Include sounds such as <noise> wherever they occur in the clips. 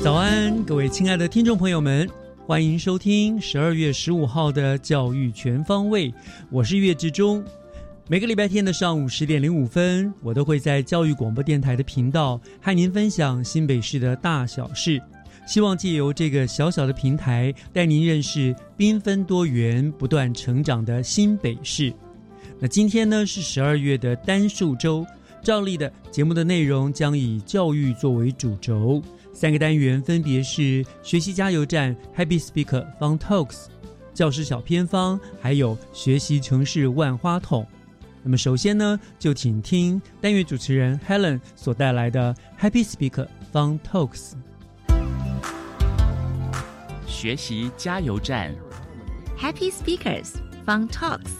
早安，各位亲爱的听众朋友们，欢迎收听十二月十五号的教育全方位。我是岳志忠。每个礼拜天的上午十点零五分，我都会在教育广播电台的频道和您分享新北市的大小事。希望借由这个小小的平台，带您认识缤纷多元、不断成长的新北市。那今天呢是十二月的单数周，照例的节目的内容将以教育作为主轴，三个单元分别是学习加油站 Happy Speaker Fun Talks、教师小偏方，还有学习城市万花筒。那么首先呢，就请听单元主持人 Helen 所带来的 Happy Speaker Fun Talks。学习加油站，Happy Speakers Fun Talks。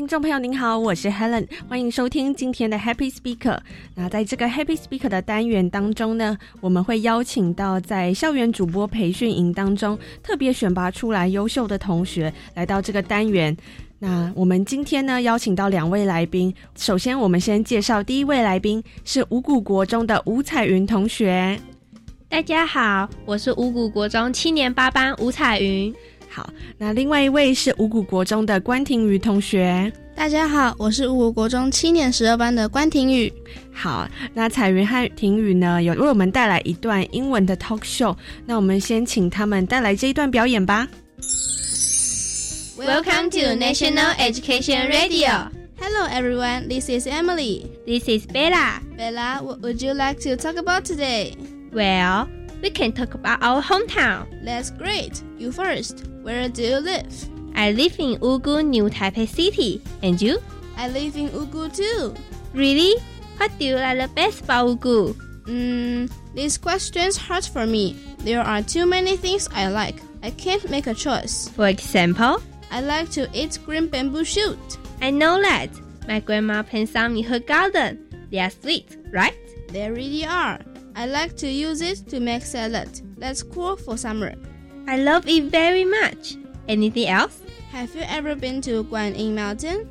听众朋友您好，我是 Helen，欢迎收听今天的 Happy Speaker。那在这个 Happy Speaker 的单元当中呢，我们会邀请到在校园主播培训营当中特别选拔出来优秀的同学来到这个单元。那我们今天呢邀请到两位来宾，首先我们先介绍第一位来宾是五谷国中的吴彩云同学。大家好，我是五谷国中七年八班吴彩云。好，那另外一位是五谷国中的关婷宇同学。大家好，我是五谷国中七年十二班的关婷宇。好，那彩云和婷宇呢，有为我们带来一段英文的 talk show。那我们先请他们带来这一段表演吧。Welcome to National Education Radio. Hello everyone, this is Emily. This is Bella. Bella, what would you like to talk about today? Well, we can talk about our hometown. That's great. You first. Where do you live? I live in Ugu, New Taipei City. And you? I live in Ugu too. Really? What do you like the best about Ugu? Hmm, this question's hard for me. There are too many things I like. I can't make a choice. For example, I like to eat green bamboo shoot. I know that my grandma plants some in her garden. They are sweet, right? They really are. I like to use it to make salad. That's cool for summer. I love it very much. Anything else? Have you ever been to Guan Guanyin Mountain?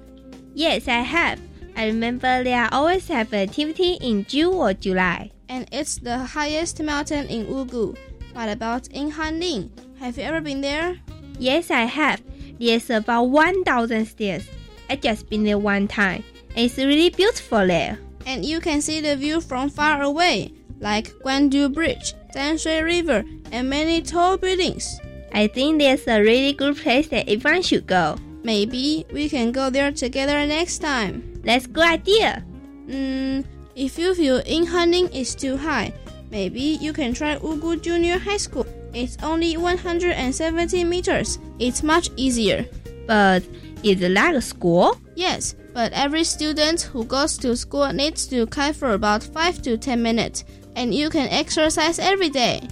Yes, I have. I remember they always have activity in June or July. And it's the highest mountain in Ugu. What about in Hanling? Have you ever been there? Yes, I have. There's about 1,000 stairs. I just been there one time. And it's really beautiful there. And you can see the view from far away, like Guandu Bridge, Danshui River, and many tall buildings. I think there's a really good place that everyone should go. Maybe we can go there together next time. That's a good idea. Hmm, if you feel in Hanning is too high, maybe you can try Ugu Junior High School. It's only 170 meters. It's much easier. But is it like a school? Yes, but every student who goes to school needs to kite for about 5 to 10 minutes, and you can exercise every day.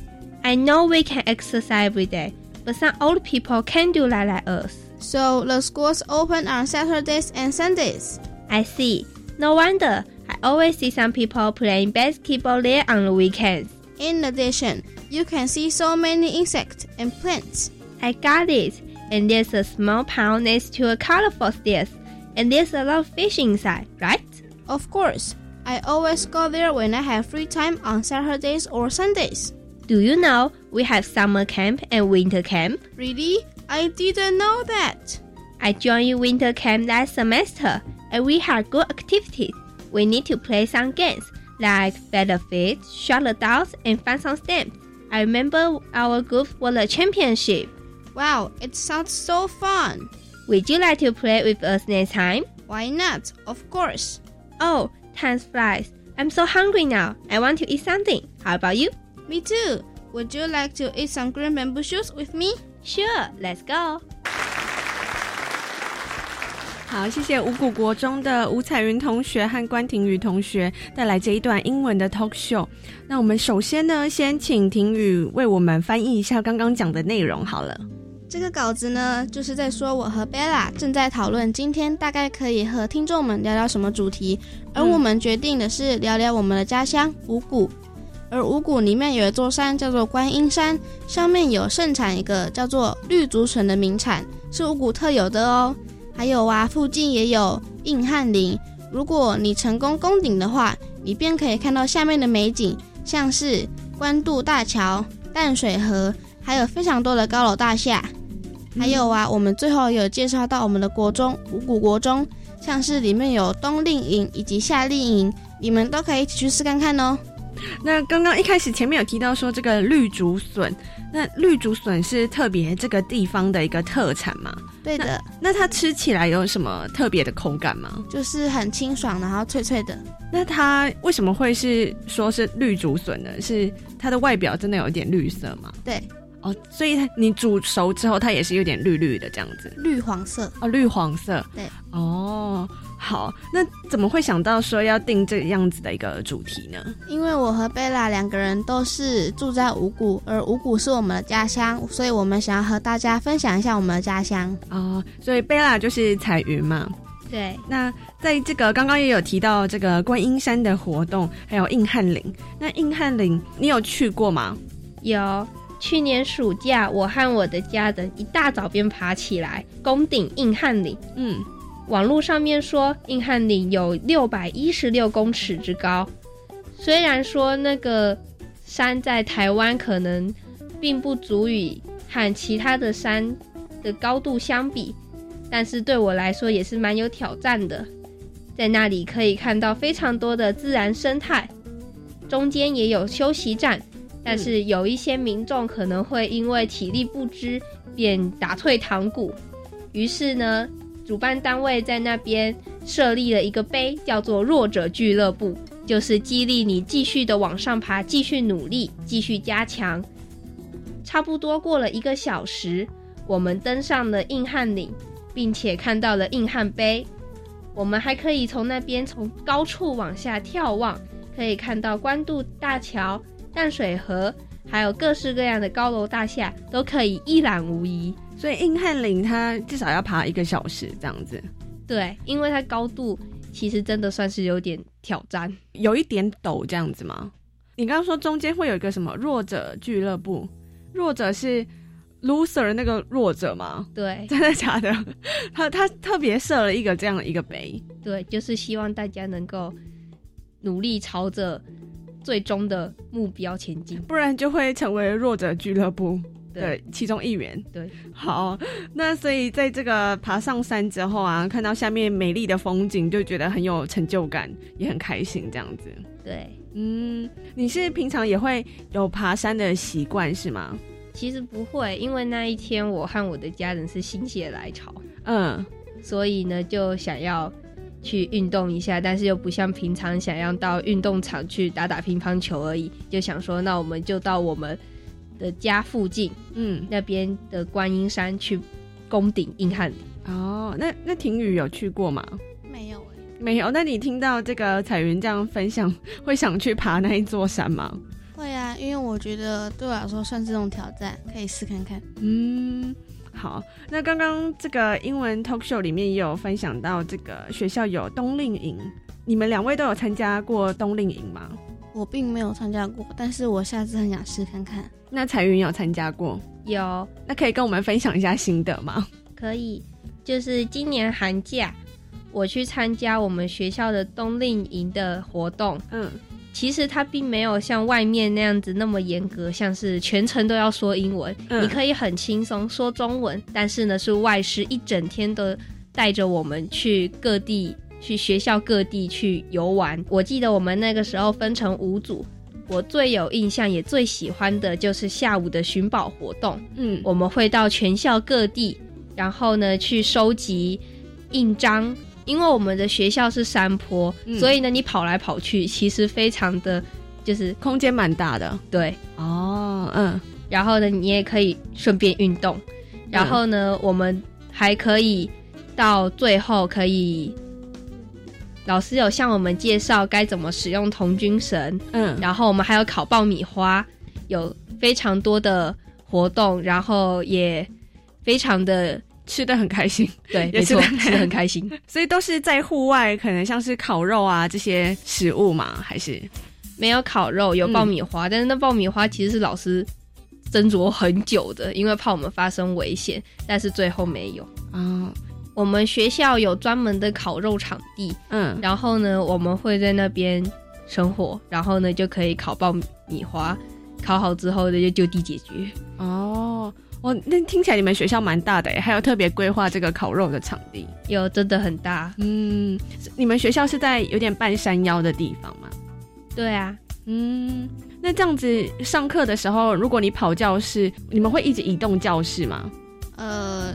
I know we can exercise every day, but some old people can't do that like us. So the schools open on Saturdays and Sundays. I see. No wonder. I always see some people playing basketball there on the weekends. In addition, you can see so many insects and plants. I got it. And there's a small pond next to a colorful stairs. And there's a lot of fish inside, right? Of course, I always go there when I have free time on Saturdays or Sundays. Do you know we have summer camp and winter camp? Really? I didn't know that. I joined winter camp last semester and we had good activities. We need to play some games like Battlefield, Shot the Dolls, and find some stamps. I remember our group won the championship. Wow, it sounds so fun. Would you like to play with us next time? Why not? Of course. Oh, time flies. I'm so hungry now. I want to eat something. How about you? Me too. Would you like to eat some green bamboo shoots with me? Sure, let's go. 好，谢谢五谷国中的吴彩云同学和关婷宇同学带来这一段英文的 talk show。那我们首先呢，先请婷宇为我们翻译一下刚刚讲的内容好了。 这个稿子呢，就是在说我和 Bella 正在讨论今天大概可以和听众们聊聊什么主题，而我们决定的是聊聊我们的家乡五谷。而五谷里面有一座山叫做观音山，上面有盛产一个叫做绿竹笋的名产，是五谷特有的哦。还有啊，附近也有硬汉林。如果你成功攻顶的话，你便可以看到下面的美景，像是官渡大桥、淡水河，还有非常多的高楼大厦。还有啊，我们最后有介绍到我们的国中五谷国中，像是里面有冬令营以及夏令营，你们都可以一起去试看看哦。那刚刚一开始前面有提到说这个绿竹笋。那绿竹笋是特别这个地方的一个特产吗？对的。那它吃起来有什么特别的口感吗？就是很清爽，然后脆脆的。那它为什么会是说是绿竹笋呢？是它的外表真的有点绿色吗？对。哦，所以你煮熟之后，它也是有点绿绿的这样子。绿黄色。哦，绿黄色。对。哦。好，那怎么会想到说要定这样子的一个主题呢？因为我和贝拉两个人都是住在五谷，而五谷是我们的家乡，所以我们想要和大家分享一下我们的家乡啊。所以贝拉就是彩云嘛。对。那在这个刚刚也有提到这个观音山的活动，还有硬汉岭。那硬汉岭你有去过吗？有，去年暑假我和我的家人一大早便爬起来攻顶硬汉岭。嗯。网络上面说，硬汉岭有六百一十六公尺之高。虽然说那个山在台湾可能并不足以和其他的山的高度相比，但是对我来说也是蛮有挑战的。在那里可以看到非常多的自然生态，中间也有休息站，但是有一些民众可能会因为体力不支便打退堂鼓，于是呢。主办单位在那边设立了一个碑，叫做“弱者俱乐部”，就是激励你继续的往上爬，继续努力，继续加强。差不多过了一个小时，我们登上了硬汉岭，并且看到了硬汉碑。我们还可以从那边从高处往下眺望，可以看到官渡大桥、淡水河，还有各式各样的高楼大厦，都可以一览无遗。所以硬汉岭它至少要爬一个小时这样子，对，因为它高度其实真的算是有点挑战，有一点陡这样子吗？你刚刚说中间会有一个什么弱者俱乐部，弱者是 loser 那个弱者吗？对，真的假的？他他特别设了一个这样的一个碑，对，就是希望大家能够努力朝着最终的目标前进，不然就会成为弱者俱乐部。的，其中一员。对，好，那所以在这个爬上山之后啊，看到下面美丽的风景，就觉得很有成就感，也很开心这样子。对，嗯，你是平常也会有爬山的习惯是吗？其实不会，因为那一天我和我的家人是心血来潮，嗯，所以呢就想要去运动一下，但是又不像平常想要到运动场去打打乒乓球而已，就想说那我们就到我们。的家附近，嗯，那边的观音山去攻顶硬汉岭。哦，那那婷宇有去过吗？没有哎，没有。那你听到这个彩云这样分享，会想去爬那一座山吗？会啊，因为我觉得对我来说算是这种挑战，可以试看看。嗯，好。那刚刚这个英文 talk show 里面也有分享到，这个学校有冬令营，你们两位都有参加过冬令营吗？我并没有参加过，但是我下次很想试看看。那彩云有参加过？有，那可以跟我们分享一下心得吗？可以，就是今年寒假，我去参加我们学校的冬令营的活动，嗯，其实它并没有像外面那样子那么严格，像是全程都要说英文，你可以很轻松说中文，但是呢，是外师一整天都带着我们去各地，去学校各地去游玩。我记得我们那个时候分成五组，我最有印象也最喜欢的就是下午的寻宝活动，嗯，我们会到全校各地，然后呢去收集印章。因为我们的学校是山坡，所以呢，你跑来跑去，其实非常的，就是空间蛮大的。对，哦，嗯，然后呢，你也可以顺便运动，然后呢，我们还可以到最后可以，老师有向我们介绍该怎么使用童军绳，嗯，然后我们还有烤爆米花，有非常多的活动，然后也非常的。吃的很开心，<laughs> 对，没错，吃的很开心，<laughs> 所以都是在户外，可能像是烤肉啊这些食物嘛，还是？没有烤肉，有爆米花，但是那爆米花其实是老师斟酌很久的，因为怕我们发生危险，但是最后没有。啊。我们学校有专门的烤肉场地，嗯，然后呢，我们会在那边生火，然后呢就可以烤爆米花，烤好之后呢就就地解决。哦。哦，那听起来你们学校蛮大的，还有特别规划这个烤肉的场地，有真的很大。嗯，你们学校是在有点半山腰的地方吗？对啊。嗯，那这样子上课的时候，如果你跑教室，你们会一直移动教室吗？呃，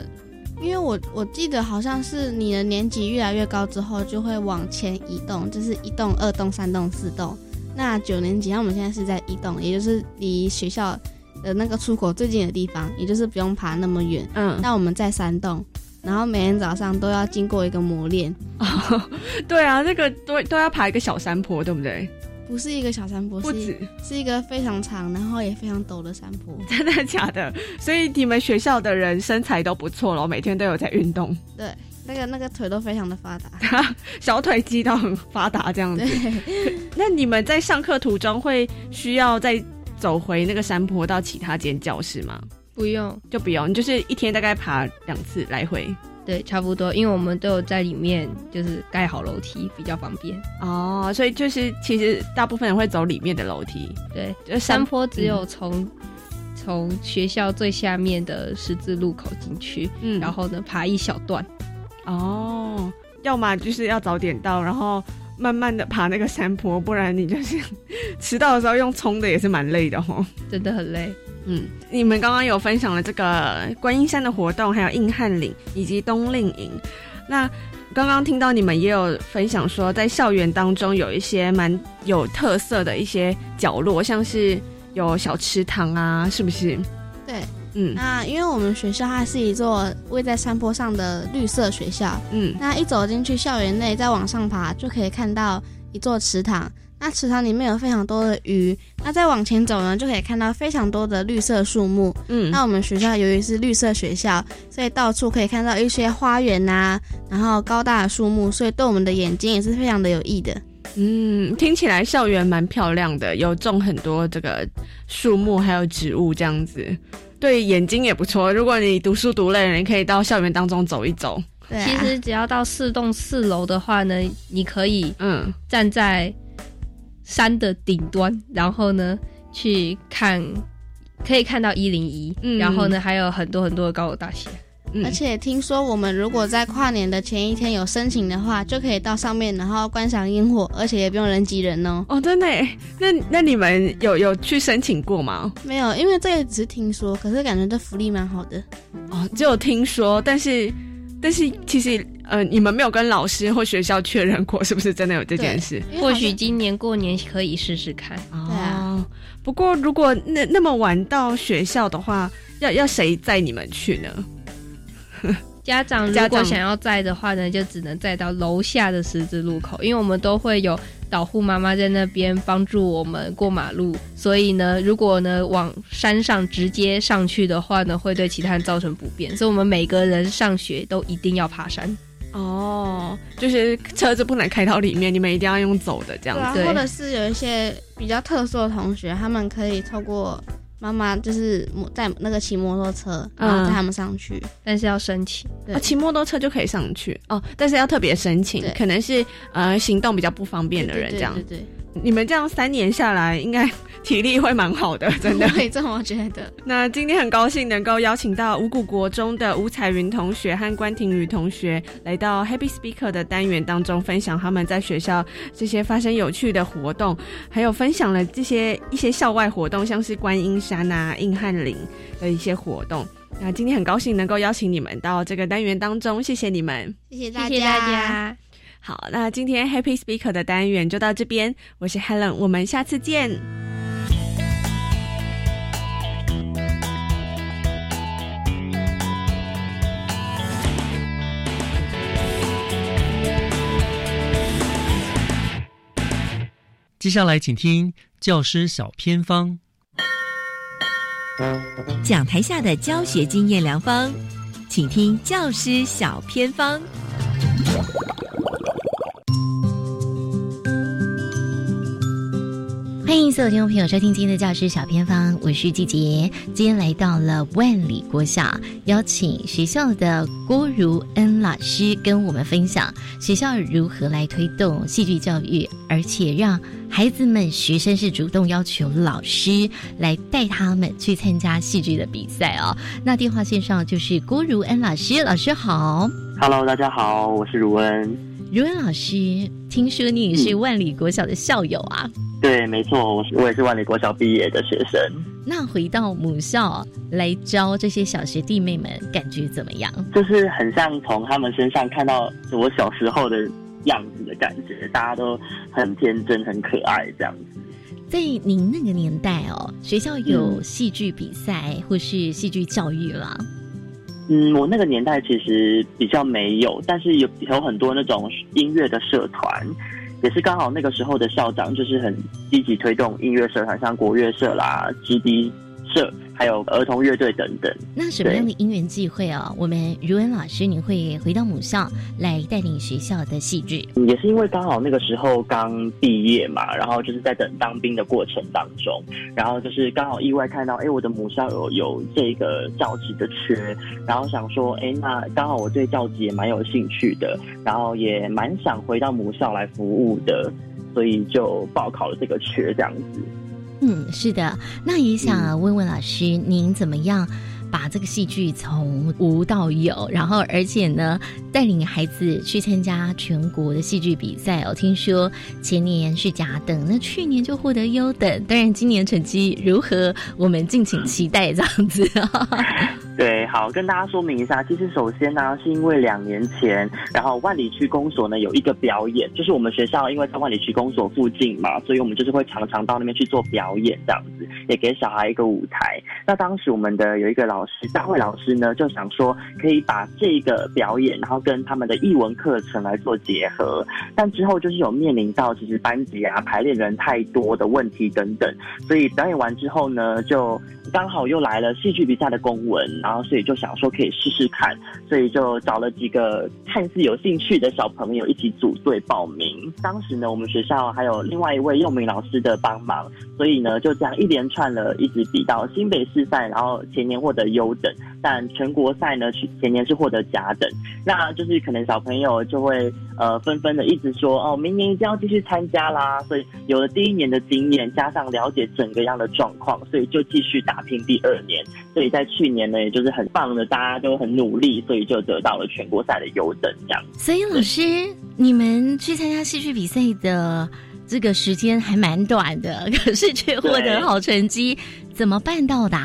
因为我我记得好像是你的年级越来越高之后，就会往前移动，就是一栋、二栋、三栋、四栋。那九年级，那我们现在是在一栋，也就是离学校。的那个出口最近的地方，也就是不用爬那么远。嗯，那我们在山洞，然后每天早上都要经过一个磨练。哦 <laughs> 对啊，那个都都要爬一个小山坡，对不对？不是一个小山坡，不止，是一个非常长，然后也非常陡的山坡。<laughs> 真的假的？所以你们学校的人身材都不错了，每天都有在运动。对，那个那个腿都非常的发达，<laughs> 小腿肌都很发达，这样子。那你们在上课途中会需要在？走回那个山坡到其他间教室吗？不用，就不用。你就是一天大概爬两次来回，对，差不多。因为我们都有在里面，就是盖好楼梯，比较方便。哦，所以就是其实大部分人会走里面的楼梯。对，就山坡只有从从学校最下面的十字路口进去，嗯，然后呢爬一小段。哦，要么就是要早点到，然后。慢慢的爬那个山坡，不然你就是迟到的时候用冲的也是蛮累的哦，真的很累。嗯，你们刚刚有分享了这个观音山的活动，还有硬汉岭以及冬令营。那刚刚听到你们也有分享说，在校园当中有一些蛮有特色的一些角落，像是有小池塘啊，是不是？对。嗯，那因为我们学校它是一座位在山坡上的绿色学校，嗯，那一走进去校园内，再往上爬就可以看到一座池塘，那池塘里面有非常多的鱼，那再往前走呢，就可以看到非常多的绿色树木，嗯，那我们学校由于是绿色学校，所以到处可以看到一些花园呐，然后高大的树木，所以对我们的眼睛也是非常的有益的。嗯，听起来校园蛮漂亮的，有种很多这个树木还有植物这样子。对眼睛也不错。如果你读书读累了，你可以到校园当中走一走。对，其实只要到四栋四楼的话呢，你可以嗯站在山的顶端，然后呢去看，可以看到一零一，然后呢还有很多很多的高楼大厦。而且听说，我们如果在跨年的前一天有申请的话，就可以到上面，然后观赏烟火，而且也不用人挤人哦。哦，真的？那那你们有有去申请过吗？没有，因为这也只是听说，可是感觉这福利蛮好的。哦，只有听说，但是但是其实呃，你们没有跟老师或学校确认过，是不是真的有这件事？或许今年过年可以试试看。对啊。不过如果那那么晚到学校的话，要要谁载你们去呢？<laughs> 家长如果想要载的话呢，就只能载到楼下的十字路口，因为我们都会有导护妈妈在那边帮助我们过马路。所以呢，如果呢往山上直接上去的话呢，会对其他人造成不便。所以我们每个人上学都一定要爬山。哦，就是车子不能开到里面，你们一定要用走的这样子。或者是有一些比较特殊的同学，他们可以透过。妈妈就是在那个骑摩托车，然后带他们上去，但是要申请。对，骑摩托车就可以上去哦，但是要特别申请，可能是呃行动比较不方便的人这样。对对。你们这样三年下来，应该体力会蛮好的，真的。会这么觉得。<laughs> 那今天很高兴能够邀请到五谷国中的吴彩云同学和关婷宇同学来到 Happy Speaker 的单元当中，分享他们在学校这些发生有趣的活动，还有分享了这些一些校外活动，像是观音山啊、硬汉林的一些活动。那今天很高兴能够邀请你们到这个单元当中，谢谢你们，谢谢大家。好，那今天 Happy Speaker 的单元就到这边。我是 Helen，我们下次见。接下来，请听教师小偏方，讲台下的教学经验良方，请听教师小偏方。欢迎所有听众朋友收听今天的教师小偏方，我是季杰。今天来到了万里国小，邀请学校的郭如恩老师跟我们分享学校如何来推动戏剧教育，而且让孩子们、学生是主动要求老师来带他们去参加戏剧的比赛哦。那电话线上就是郭如恩老师，老师好。Hello，大家好，我是如恩。如恩老师，听说你也是万里国小的校友啊？对，没错，我是我也是万里国小毕业的学生。那回到母校来教这些小学弟妹们，感觉怎么样？就是很像从他们身上看到我小时候的样子的感觉，大家都很天真、很可爱这样子。在您那个年代哦，学校有戏剧比赛或是戏剧教育吗？嗯，我那个年代其实比较没有，但是有有很多那种音乐的社团。也是刚好那个时候的校长就是很积极推动音乐社团，像国乐社啦、基地社。还有儿童乐队等等。那什么样的因缘际会啊？我们如恩老师，你会回到母校来带领学校的戏剧？也是因为刚好那个时候刚毕业嘛，然后就是在等当兵的过程当中，然后就是刚好意外看到，哎，我的母校有有这个教职的缺，然后想说，哎，那刚好我对教职也蛮有兴趣的，然后也蛮想回到母校来服务的，所以就报考了这个缺，这样子。嗯，是的，那也想问问老师，您怎么样把这个戏剧从无到有，然后而且呢，带领孩子去参加全国的戏剧比赛哦？听说前年是甲等，那去年就获得优等，当然今年成绩如何，我们敬请期待这样子。对，好，跟大家说明一下。其实首先呢，是因为两年前，然后万里区公所呢有一个表演，就是我们学校因为在万里区公所附近嘛，所以我们就是会常常到那边去做表演，这样子也给小孩一个舞台。那当时我们的有一个老师，大卫老师呢，就想说可以把这个表演，然后跟他们的译文课程来做结合。但之后就是有面临到其实班级啊排练人太多的问题等等，所以表演完之后呢，就刚好又来了戏剧比赛的公文。然后，所以就想说可以试试看，所以就找了几个看似有兴趣的小朋友一起组队报名。当时呢，我们学校还有另外一位幼名老师的帮忙，所以呢，就这样一连串的，一直比到新北市赛，然后前年获得优等，但全国赛呢，去前年是获得甲等。那就是可能小朋友就会呃纷纷的一直说哦，明年一定要继续参加啦。所以有了第一年的经验，加上了解整个样的状况，所以就继续打拼第二年。所以在去年呢。也就是很棒的，大家都很努力，所以就得到了全国赛的优等这样。所以老师，你们去参加戏剧比赛的这个时间还蛮短的，<laughs> 可是却获得好成绩，怎么办到的？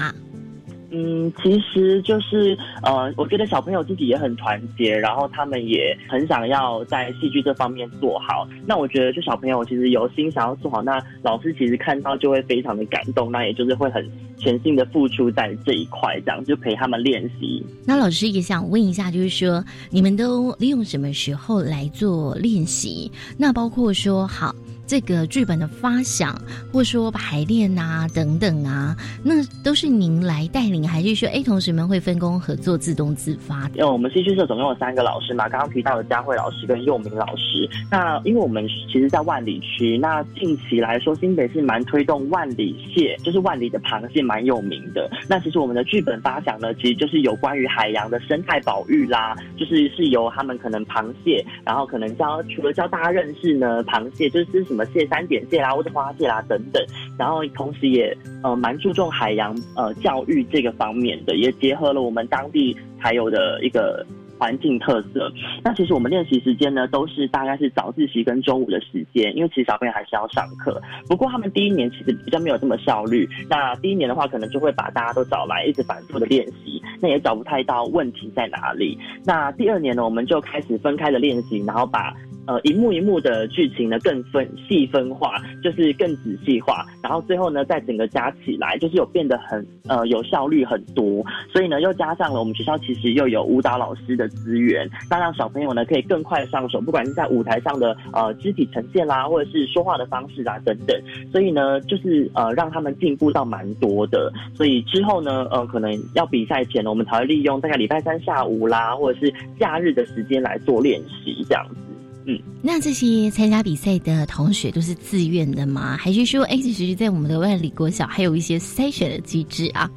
嗯，其实就是呃，我觉得小朋友自己也很团结，然后他们也很想要在戏剧这方面做好。那我觉得，就小朋友其实有心想要做好，那老师其实看到就会非常的感动，那也就是会很全心的付出在这一块，这样就陪他们练习。那老师也想问一下，就是说你们都利用什么时候来做练习？那包括说好。这个剧本的发想，或说排练啊等等啊，那都是您来带领，还是说哎同学们会分工合作，自动自发？因为我们戏剧社总共有三个老师嘛，刚刚提到的佳慧老师跟佑明老师。那因为我们其实，在万里区，那近期来说，新北是蛮推动万里蟹，就是万里的螃蟹蛮有名的。那其实我们的剧本发想呢，其实就是有关于海洋的生态保育啦，就是是由他们可能螃蟹，然后可能教除了教大家认识呢，螃蟹就是什么么蟹，三点蟹啦，或者花蟹啦等等，然后同时也呃蛮注重海洋呃教育这个方面的，也结合了我们当地才有的一个。环境特色，那其实我们练习时间呢，都是大概是早自习跟中午的时间，因为其实小朋友还是要上课。不过他们第一年其实比较没有这么效率，那第一年的话，可能就会把大家都找来，一直反复的练习，那也找不太到问题在哪里。那第二年呢，我们就开始分开的练习，然后把。呃，一幕一幕的剧情呢，更分细分化，就是更仔细化，然后最后呢，再整个加起来，就是有变得很呃有效率很多。所以呢，又加上了我们学校其实又有舞蹈老师的资源，那让小朋友呢可以更快上手，不管是在舞台上的呃肢体呈现啦，或者是说话的方式啊等等。所以呢，就是呃让他们进步到蛮多的。所以之后呢，呃可能要比赛前呢，我们才会利用大概礼拜三下午啦，或者是假日的时间来做练习这样子。嗯，那这些参加比赛的同学都是自愿的吗？还是说，哎，其实，在我们的万里国小还有一些筛选的机制啊？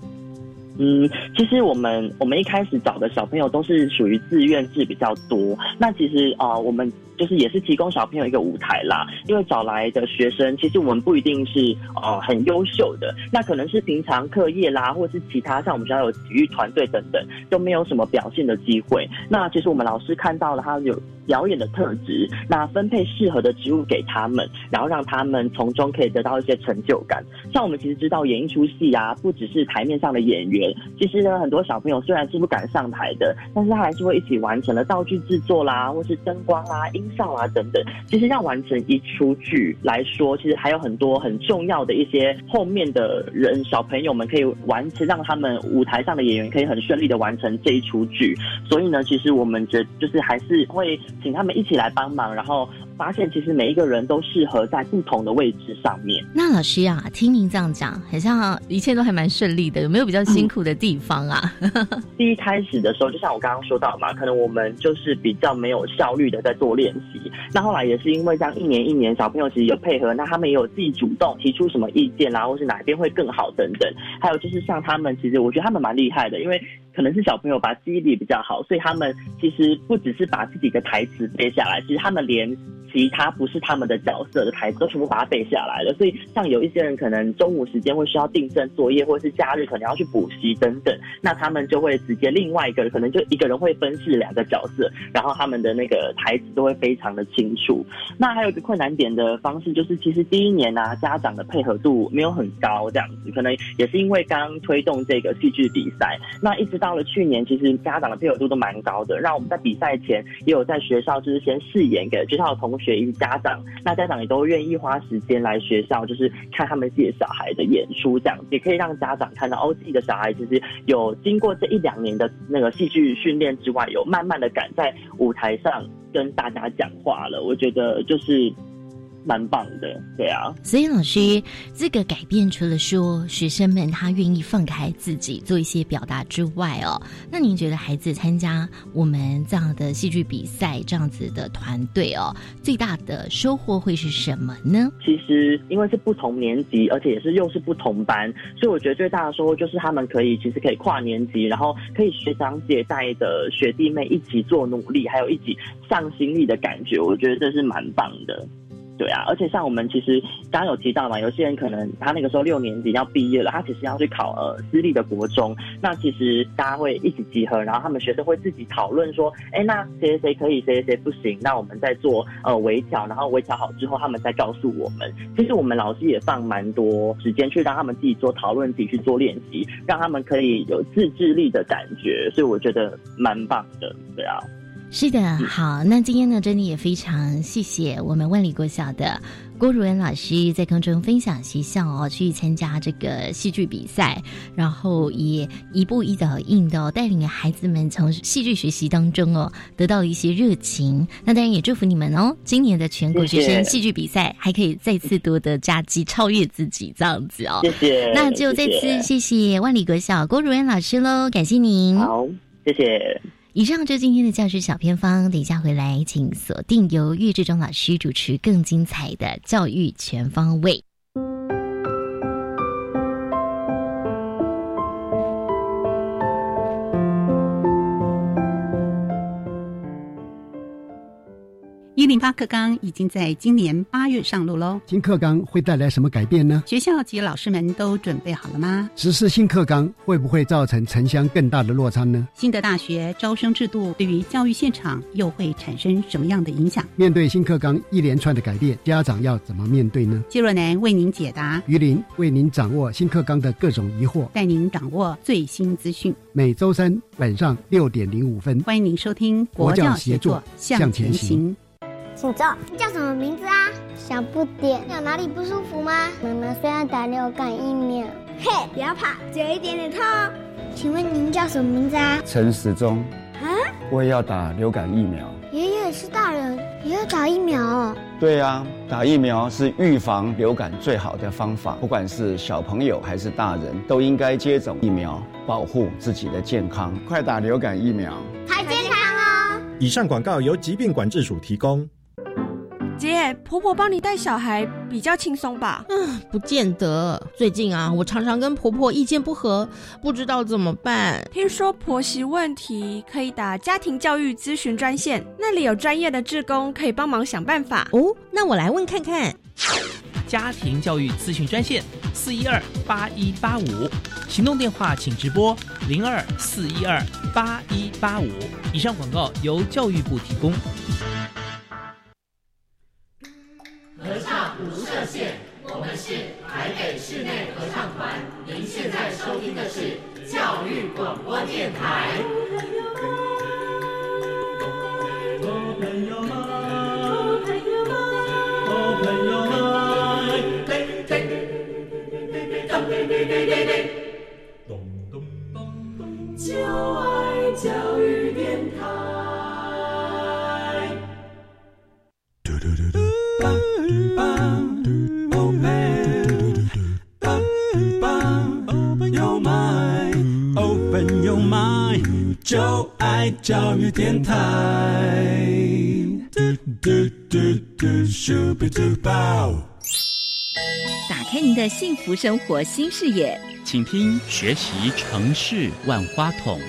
嗯，其实我们我们一开始找的小朋友都是属于自愿制比较多。那其实啊，我们。就是也是提供小朋友一个舞台啦，因为找来的学生其实我们不一定是呃很优秀的，那可能是平常课业啦，或是其他像我们学校有体育团队等等，都没有什么表现的机会。那其实我们老师看到了他有表演的特质，那分配适合的职务给他们，然后让他们从中可以得到一些成就感。像我们其实知道演一出戏啊，不只是台面上的演员，其实呢很多小朋友虽然是不敢上台的，但是他还是会一起完成了道具制作啦，或是灯光啊音。上啊等等，其实要完成一出剧来说，其实还有很多很重要的一些后面的人小朋友们可以完成，让他们舞台上的演员可以很顺利的完成这一出剧。所以呢，其实我们觉就是还是会请他们一起来帮忙，然后。发现其实每一个人都适合在不同的位置上面。那老师啊，听您这样讲，好像一切都还蛮顺利的，有没有比较辛苦的地方啊？<laughs> 第一开始的时候，就像我刚刚说到嘛，可能我们就是比较没有效率的在做练习。那后来也是因为这样一年一年，小朋友其实有配合，那他们也有自己主动提出什么意见啦，或是哪边会更好等等。还有就是像他们，其实我觉得他们蛮厉害的，因为可能是小朋友把记忆力比较好，所以他们其实不只是把自己的台词背下来，其实他们连。其他不是他们的角色的台词都全部把它背下来了，所以像有一些人可能中午时间会需要订正作业，或者是假日可能要去补习等等，那他们就会直接另外一个可能就一个人会分饰两个角色，然后他们的那个台词都会非常的清楚。那还有一个困难点的方式就是，其实第一年呢，家长的配合度没有很高，这样子可能也是因为刚推动这个戏剧比赛，那一直到了去年，其实家长的配合度都蛮高的，让我们在比赛前也有在学校就是先试演给学校的同。学以及家长，那家长也都愿意花时间来学校，就是看他们自己小孩的演出，这样也可以让家长看到哦，自己的小孩其实有经过这一两年的那个戏剧训练之外，有慢慢的敢在舞台上跟大家讲话了。我觉得就是。蛮棒的，对啊。所以老师，这个改变除了说学生们他愿意放开自己做一些表达之外哦，那您觉得孩子参加我们这样的戏剧比赛这样子的团队哦，最大的收获会是什么呢？其实因为是不同年级，而且也是又是不同班，所以我觉得最大的收获就是他们可以其实可以跨年级，然后可以学长姐带的学弟妹一起做努力，还有一起上心力的感觉，我觉得这是蛮棒的。对啊，而且像我们其实刚刚有提到嘛，有些人可能他那个时候六年级要毕业了，他其实要去考呃私立的国中，那其实大家会一起集合，然后他们学生会自己讨论说，哎，那谁谁可以，谁谁谁不行，那我们再做呃微调，然后微调好之后，他们再告诉我们。其实我们老师也放蛮多时间去让他们自己做讨论，自己去做练习，让他们可以有自制力的感觉，所以我觉得蛮棒的，对啊。是的，好，那今天呢，真的也非常谢谢我们万里国小的郭如恩老师在空中分享学校哦，去参加这个戏剧比赛，然后也一步一脚印的带领孩子们从戏剧学习当中哦，得到了一些热情。那当然也祝福你们哦，今年的全国学生戏剧比赛还可以再次夺得佳绩，超越自己这样子哦。谢谢。那就再次谢谢万里国小郭如恩老师喽，感谢您。好，谢谢。以上就是今天的教学小偏方，等一下回来，请锁定由岳志忠老师主持更精彩的教育全方位。一零八课纲已经在今年八月上路喽。新课纲会带来什么改变呢？学校及老师们都准备好了吗？实施新课纲会不会造成城乡更大的落差呢？新的大学招生制度对于教育现场又会产生什么样的影响？面对新课纲一连串的改变，家长要怎么面对呢？谢若楠为您解答，于林为您掌握新课纲的各种疑惑，带您掌握最新资讯。每周三晚上六点零五分，欢迎您收听国教协作向前行。请坐。你叫什么名字啊？小不点。有哪里不舒服吗？妈妈虽然打流感疫苗。嘿，不要怕，只有一点点痛。请问您叫什么名字啊？陈时中。啊？我也要打流感疫苗。爷爷是大人，也要打疫苗哦。对啊，打疫苗是预防流感最好的方法。不管是小朋友还是大人，都应该接种疫苗，保护自己的健康。快打流感疫苗，太健康哦。以上广告由疾病管制署提供。姐，婆婆帮你带小孩比较轻松吧？嗯，不见得。最近啊，我常常跟婆婆意见不合，不知道怎么办。听说婆媳问题可以打家庭教育咨询专线，那里有专业的志工可以帮忙想办法。哦，那我来问看看。家庭教育咨询专线四一二八一八五，行动电话请直播零二四一二八一八五。以上广告由教育部提供。合唱无设限，我们是台北室内合唱团。您现在收听的是教育广播电台。就爱教育就爱教育电台。打开您的幸福生活新视野，请听学习城市万花筒。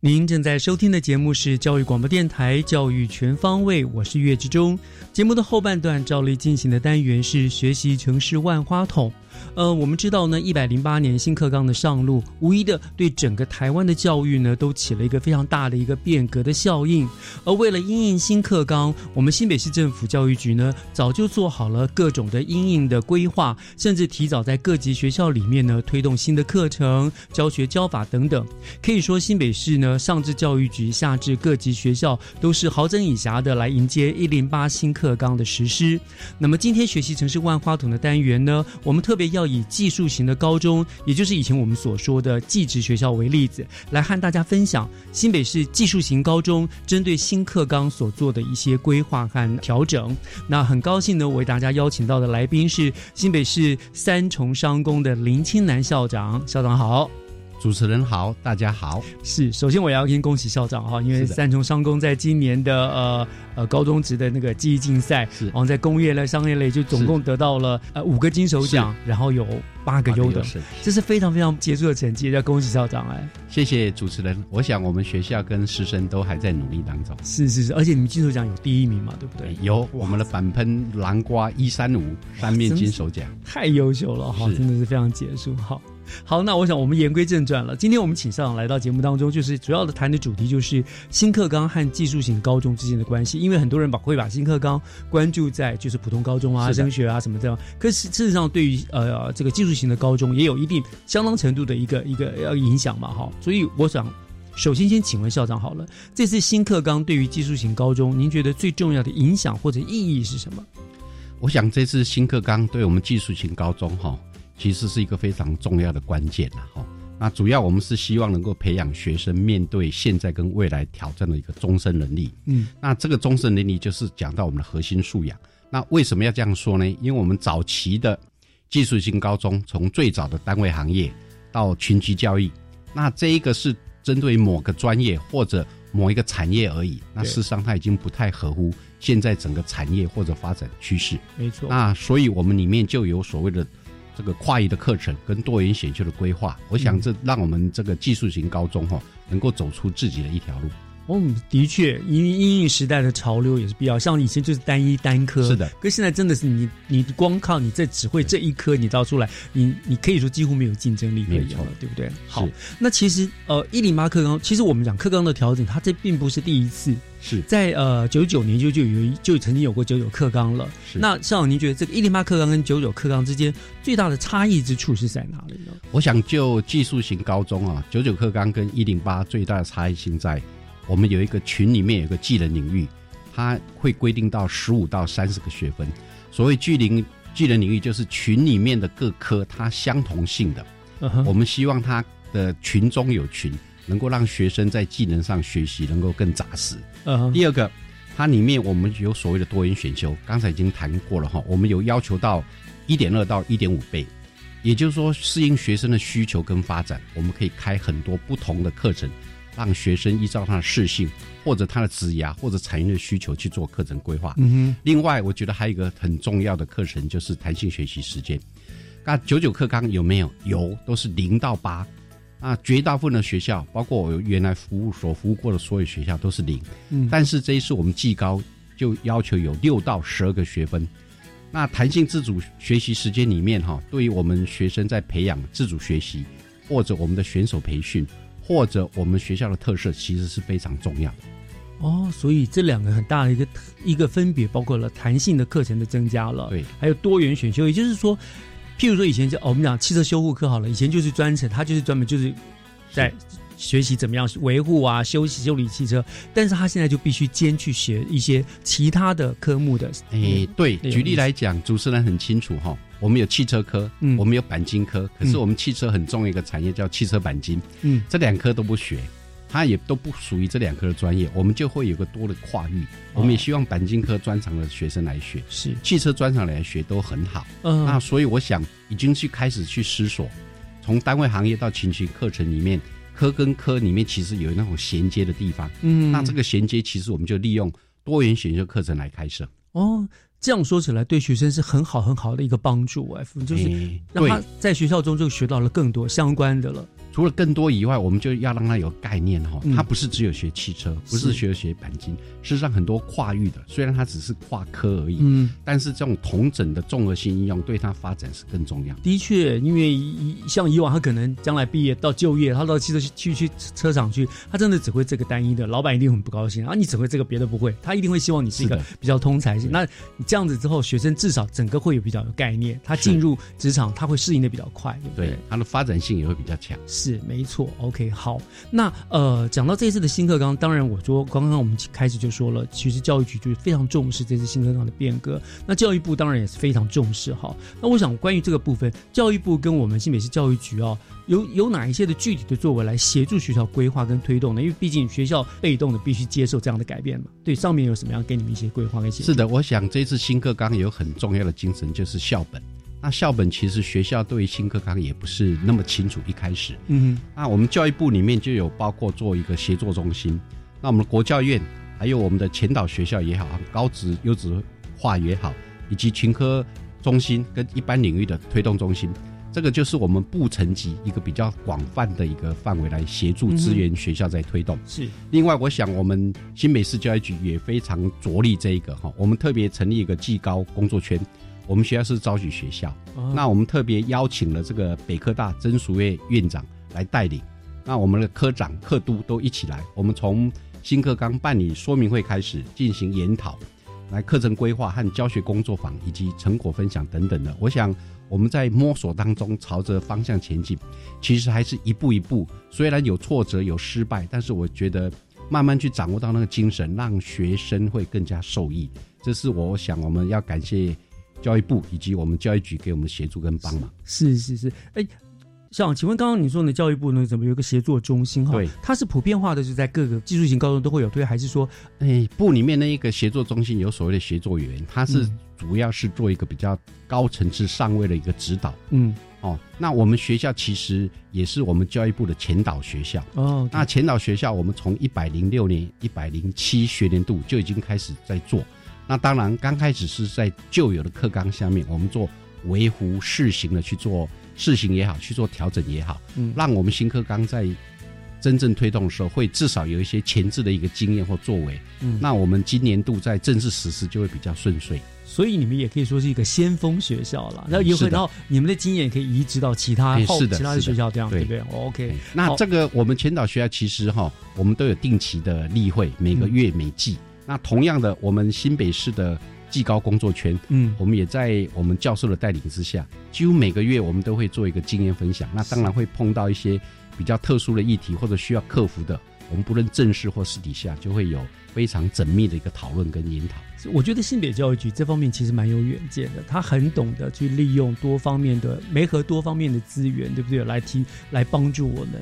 您正在收听的节目是教育广播电台《教育全方位》，我是岳志忠。节目的后半段照例进行的单元是学习城市万花筒。呃，我们知道呢，一百零八年新课纲的上路，无疑的对整个台湾的教育呢，都起了一个非常大的一个变革的效应。而为了因应新课纲，我们新北市政府教育局呢，早就做好了各种的因应的规划，甚至提早在各级学校里面呢，推动新的课程、教学教法等等。可以说，新北市呢，上至教育局，下至各级学校，都是好整以暇的来迎接一零八新课纲的实施。那么，今天学习城市万花筒的单元呢，我们特别要。以技术型的高中，也就是以前我们所说的技职学校为例子，来和大家分享新北市技术型高中针对新课纲所做的一些规划和调整。那很高兴呢，为大家邀请到的来宾是新北市三重商工的林清南校长。校长好，主持人好，大家好。是，首先我要先恭喜校长哈，因为三重商工在今年的呃。呃，高中职的那个记忆竞赛，是，然后在工业类、商业类就总共得到了呃五个金手奖，然后有八个优等，这是非常非常杰出的成绩，要恭喜校长哎！谢谢主持人，我想我们学校跟师生都还在努力当中。是是是，而且你们金手奖有第一名嘛，对不对？有我们的反喷南瓜一三五三面金手奖，太优秀了哈，真的是非常杰出。好，好，那我想我们言归正传了，今天我们请校长来到节目当中，就是主要的谈的主题就是新课纲和技术型高中之间的关系。因为很多人把会把新课纲关注在就是普通高中啊、升学啊什么这样，可是事实上对于呃这个技术型的高中也有一定相当程度的一个一个要影响嘛哈，所以我想首先先请问校长好了，这次新课纲对于技术型高中，您觉得最重要的影响或者意义是什么？我想这次新课纲对我们技术型高中哈，其实是一个非常重要的关键呐哈。那主要我们是希望能够培养学生面对现在跟未来挑战的一个终身能力。嗯，那这个终身能力就是讲到我们的核心素养。那为什么要这样说呢？因为我们早期的技术性高中，从最早的单位行业到群级教育，那这一个是针对某个专业或者某一个产业而已。那事实上它已经不太合乎现在整个产业或者发展趋势。没错。那所以我们里面就有所谓的。这个跨域的课程跟多元选修的规划，我想这让我们这个技术型高中哈，能够走出自己的一条路。嗯，的确，因为应应时代的潮流也是必要。像以前就是单一单科，是的。可现在真的是你，你光靠你这只会这一科，你到出来，你你可以说几乎没有竞争力可言了，对不对？好，那其实呃，一零八课纲，其实我们讲课纲的调整，它这并不是第一次。是在呃九九年就就有就曾经有过九九课纲了。是那校长，您觉得这个一零八课纲跟九九课纲之间最大的差异之处是在哪里呢？我想就技术型高中啊，九九课纲跟一零八最大的差异性在，我们有一个群里面有个技能领域，它会规定到十五到三十个学分。所谓技能技能领域，就是群里面的各科它相同性的。我们希望它的群中有群。能够让学生在技能上学习能够更扎实。嗯，第二个，它里面我们有所谓的多元选修，刚才已经谈过了哈。我们有要求到一点二到一点五倍，也就是说适应学生的需求跟发展，我们可以开很多不同的课程，让学生依照他的适性或者他的职涯或者产业的需求去做课程规划。嗯哼。另外，我觉得还有一个很重要的课程就是弹性学习时间。那九九课纲有没有？有，都是零到八。啊，绝大部分的学校，包括我原来服务所服务过的所有学校都是零。嗯，但是这一次我们技高就要求有六到十二个学分。那弹性自主学习时间里面哈，对于我们学生在培养自主学习，或者我们的选手培训，或者我们学校的特色，其实是非常重要的。哦，所以这两个很大的一个一个分别，包括了弹性的课程的增加了，对，还有多元选修，也就是说。譬如说，以前就我们讲汽车修护课好了，以前就是专程，他就是专门就是在学习怎么样维护啊、修修理汽车，但是他现在就必须兼去学一些其他的科目的。诶，对，举例来讲，主持人很清楚哈，我们有汽车科，嗯，我们有钣金科，可是我们汽车很重要一个产业叫汽车钣金，嗯，这两科都不学。它也都不属于这两科的专业，我们就会有个多的跨域。我们也希望钣金科专长的学生来学，是汽车专长来学都很好。嗯，那所以我想已经去开始去思索，从单位行业到情绪课程里面，科跟科里面其实有那种衔接的地方。嗯，那这个衔接其实我们就利用多元选修课程来开设。哦，这样说起来对学生是很好很好的一个帮助。哎就是让他在学校中就学到了更多相关的了。除了更多以外，我们就要让他有概念哈，他不是只有学汽车，不是学学钣金，事实上很多跨域的，虽然他只是跨科而已，嗯，但是这种同整的综合性应用对他发展是更重要。的确，因为像以往他可能将来毕业到就业，他到汽车去去车厂去，他真的只会这个单一的，老板一定很不高兴啊！你只会这个，别的不会，他一定会希望你是一个比较通才性。那你这样子之后，学生至少整个会有比较有概念，他进入职场他会适应的比较快，对不对？他的发展性也会比较强。是是没错，OK，好。那呃，讲到这次的新课纲，当然我说刚刚我们开始就说了，其实教育局就是非常重视这次新课纲的变革。那教育部当然也是非常重视哈。那我想关于这个部分，教育部跟我们新北市教育局啊，有有哪一些的具体的作为来协助学校规划跟推动呢？因为毕竟学校被动的必须接受这样的改变嘛。对，上面有什么样给你们一些规划跟协助？是的，我想这次新课纲有很重要的精神就是校本。那校本其实学校对于新课纲也不是那么清楚，一开始，嗯，那我们教育部里面就有包括做一个协作中心，那我们国教院还有我们的前导学校也好，高职优质化也好，以及群科中心跟一般领域的推动中心，这个就是我们部层级一个比较广泛的一个范围来协助支援学校在推动。是，另外我想我们新北市教育局也非常着力这一个哈，我们特别成立一个技高工作圈。我们学校是招举学校，那我们特别邀请了这个北科大曾淑月院长来带领，那我们的科长、课督都一起来。我们从新课纲办理说明会开始进行研讨，来课程规划和教学工作坊以及成果分享等等的。我想我们在摸索当中朝着方向前进，其实还是一步一步，虽然有挫折有失败，但是我觉得慢慢去掌握到那个精神，让学生会更加受益。这是我想我们要感谢教育部以及我们教育局给我们的协助跟帮忙。是是是，哎。像，请问刚刚你说的教育部呢，怎么有个协作中心哈？对，它是普遍化的，是在各个技术型高中都会有对，还是说，哎，部里面那一个协作中心有所谓的协作员，他是主要是做一个比较高层次上位的一个指导。嗯，哦，那我们学校其实也是我们教育部的前导学校。哦，那前导学校我们从一百零六年、一百零七学年度就已经开始在做。那当然刚开始是在旧有的课纲下面，我们做维护试行的去做。试行也好，去做调整也好，嗯，让我们新课纲在真正推动的时候，会至少有一些前置的一个经验或作为。嗯，那我们今年度在正式实施就会比较顺遂。所以你们也可以说是一个先锋学校了。那以后，然后你们的经验可以移植到其他后其他的学校，这样对不对？OK。那这个我们前导学校其实哈，我们都有定期的例会，每个月每季。那同样的，我们新北市的。技高工作圈，嗯，我们也在我们教授的带领之下，几乎每个月我们都会做一个经验分享。那当然会碰到一些比较特殊的议题或者需要克服的，我们不论正式或私底下，就会有非常缜密的一个讨论跟研讨。我觉得性别教育局这方面其实蛮有远见的，他很懂得去利用多方面的、媒合多方面的资源，对不对？来提来帮助我们。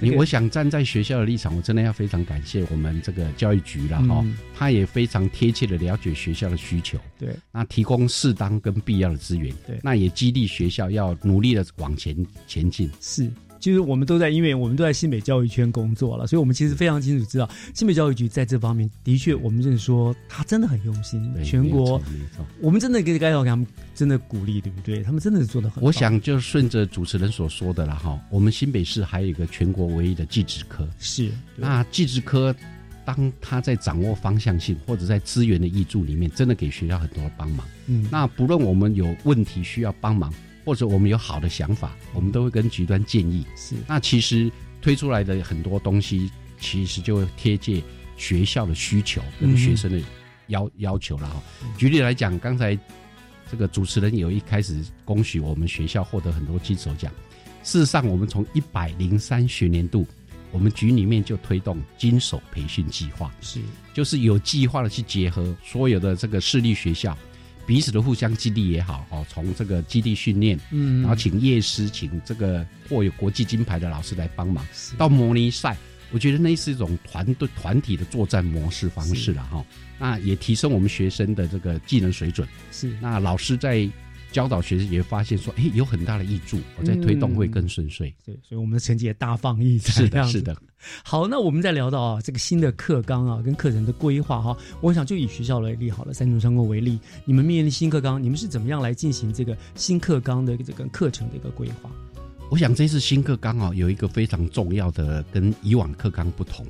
你我想站在学校的立场，我真的要非常感谢我们这个教育局了哈，他也非常贴切的了解学校的需求，对，那提供适当跟必要的资源，对，那也激励学校要努力的往前前进，是。其实我们都在，因为我们都在新北教育圈工作了，所以我们其实非常清楚知道，新北教育局在这方面的确，我们认识说他真的很用心。全国，我们真的给该要给他们真的鼓励，对不对？他们真的是做的很。我想就顺着主持人所说的了哈，我们新北市还有一个全国唯一的技职科，是那技职科，当他在掌握方向性或者在资源的挹注里面，真的给学校很多帮忙。嗯，那不论我们有问题需要帮忙。或者我们有好的想法，我们都会跟局端建议。是，那其实推出来的很多东西，其实就会贴切学校的需求跟学生的要要求了哈。举例来讲，刚才这个主持人有一开始恭喜我们学校获得很多金手奖。事实上，我们从一百零三学年度，我们局里面就推动金手培训计划，是，就是有计划的去结合所有的这个私立学校。彼此的互相激励也好，哦，从这个基地训练，嗯，然后请夜师，请这个或有国际金牌的老师来帮忙，到模拟赛，我觉得那是一种团队团体的作战模式方式了哈。那也提升我们学生的这个技能水准。是，那老师在。教导学生也发现说，哎，有很大的益处，我在推动会更顺遂。对，所以我们的成绩也大放异彩。是的，是的。好，那我们再聊到啊，这个新的课纲啊，跟课程的规划哈，我想就以学校为例好了，三重商工为例，你们面临新课纲，你们是怎么样来进行这个新课纲的这个课程的一个规划？我想这次新课纲啊，有一个非常重要的跟以往课纲不同，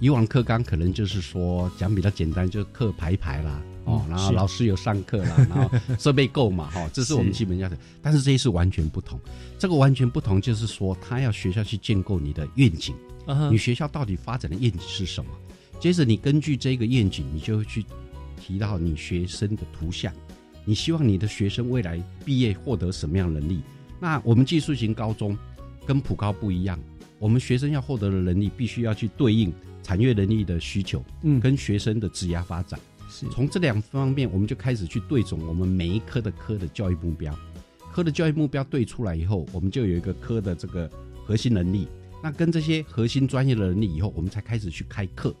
以往课纲可能就是说讲比较简单，就是课排排啦。哦，然后老师有上课啦，<laughs> 然后设备够嘛？哈，这是我们基本要求。但是这一次完全不同，这个完全不同就是说，他要学校去建构你的愿景，你学校到底发展的愿景是什么？接着你根据这个愿景，你就去提到你学生的图像，你希望你的学生未来毕业获得什么样能力？那我们技术型高中跟普高不一样，我们学生要获得的能力必须要去对应产业能力的需求，嗯，跟学生的职业发展。从这两方面，我们就开始去对准我们每一科的科的教育目标。科的教育目标对出来以后，我们就有一个科的这个核心能力。那跟这些核心专业的能力以后，我们才开始去开课。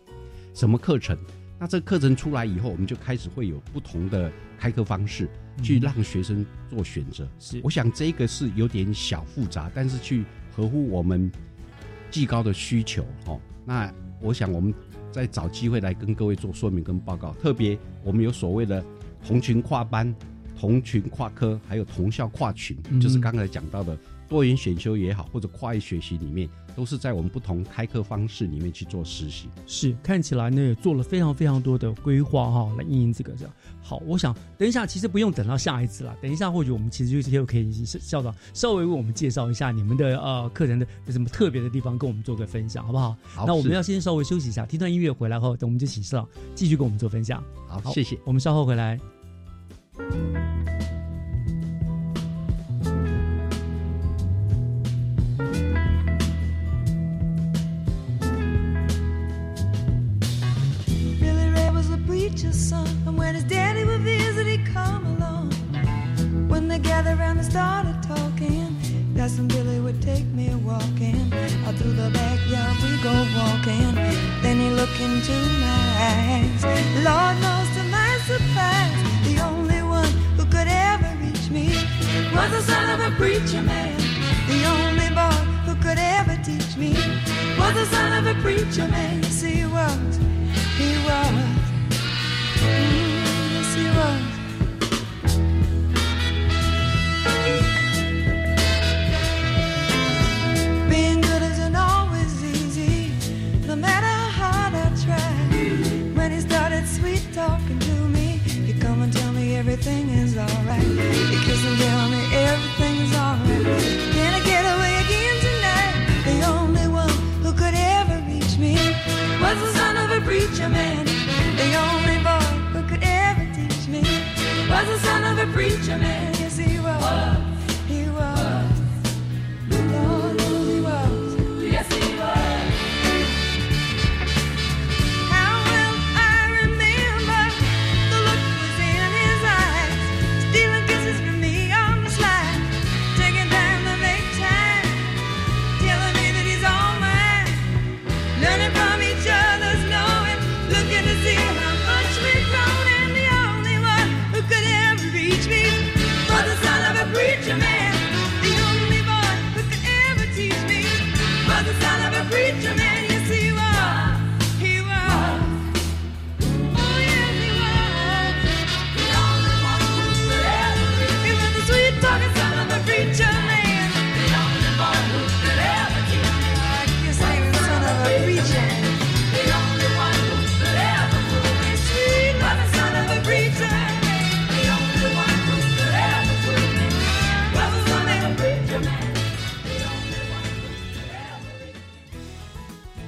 什么课程？那这课程出来以后，我们就开始会有不同的开课方式，去让学生做选择。是，我想这个是有点小复杂，但是去合乎我们技高的需求。哦，那我想我们。再找机会来跟各位做说明跟报告。特别我们有所谓的同群跨班、同群跨科，还有同校跨群，就是刚才讲到的多元选修也好，或者跨域学习里面，都是在我们不同开课方式里面去做实习。是看起来呢，也做了非常非常多的规划哈，来应应这个这样。好，我想等一下，其实不用等到下一次了。等一下，或许我们其实就可以校长稍微为我们介绍一下你们的呃课程的有什么特别的地方，跟我们做个分享，好不好？好。那我们要先稍微休息一下，听段音乐回来后，等我们就请校长继续跟我们做分享。好，谢谢。我们稍后回来。Gathered around and started talking, Cousin Billy would take me walking. Out through the backyard we go walking. Then he looked into my eyes. Lord knows to my surprise, the only one who could ever reach me was the son of a preacher man. The only boy who could ever teach me was the son of a preacher man. Yes, he was. He was. Yes, everything is alright. He kiss tell me everything is alright. Can I get away again tonight? The only one who could ever reach me was the son of a preacher man. The only boy who could ever teach me was the son of a preacher man.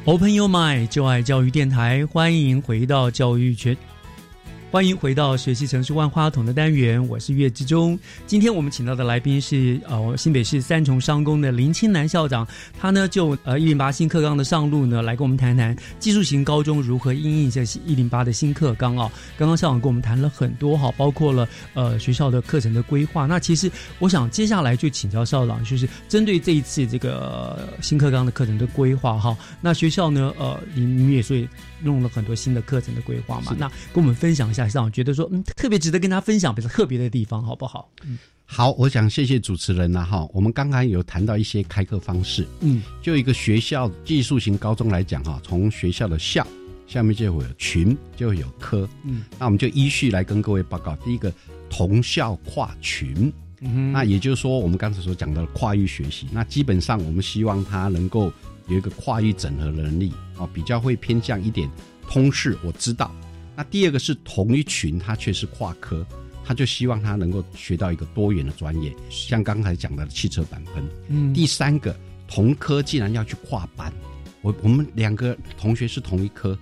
Open Your Mind，就爱教育电台，欢迎回到教育群。欢迎回到学习城市万花筒的单元，我是岳志忠。今天我们请到的来宾是呃新北市三重商工的林清南校长，他呢就呃一零八新课纲的上路呢，来跟我们谈谈技术型高中如何应应这一零八的新课纲啊。刚刚校长跟我们谈了很多哈，包括了呃学校的课程的规划。那其实我想接下来就请教校长，就是针对这一次这个新课纲的课程的规划哈，那学校呢呃你你们也所以弄了很多新的课程的规划嘛，那跟我们分享一下。校长觉得说，嗯，特别值得跟他分享，比较特别的地方，好不好？嗯，好，我想谢谢主持人呐，哈，我们刚刚有谈到一些开课方式，嗯，就一个学校技术型高中来讲哈，从学校的校下面就会有群，就会有科，嗯，那我们就依序来跟各位报告。第一个，同校跨群，嗯那也就是说，我们刚才所讲的跨域学习，那基本上我们希望他能够有一个跨域整合的能力，哦，比较会偏向一点通识，我知道。那第二个是同一群，他却是跨科，他就希望他能够学到一个多元的专业，像刚才讲的汽车板喷。嗯第三个同科既然要去跨班，我我们两个同学是同一科，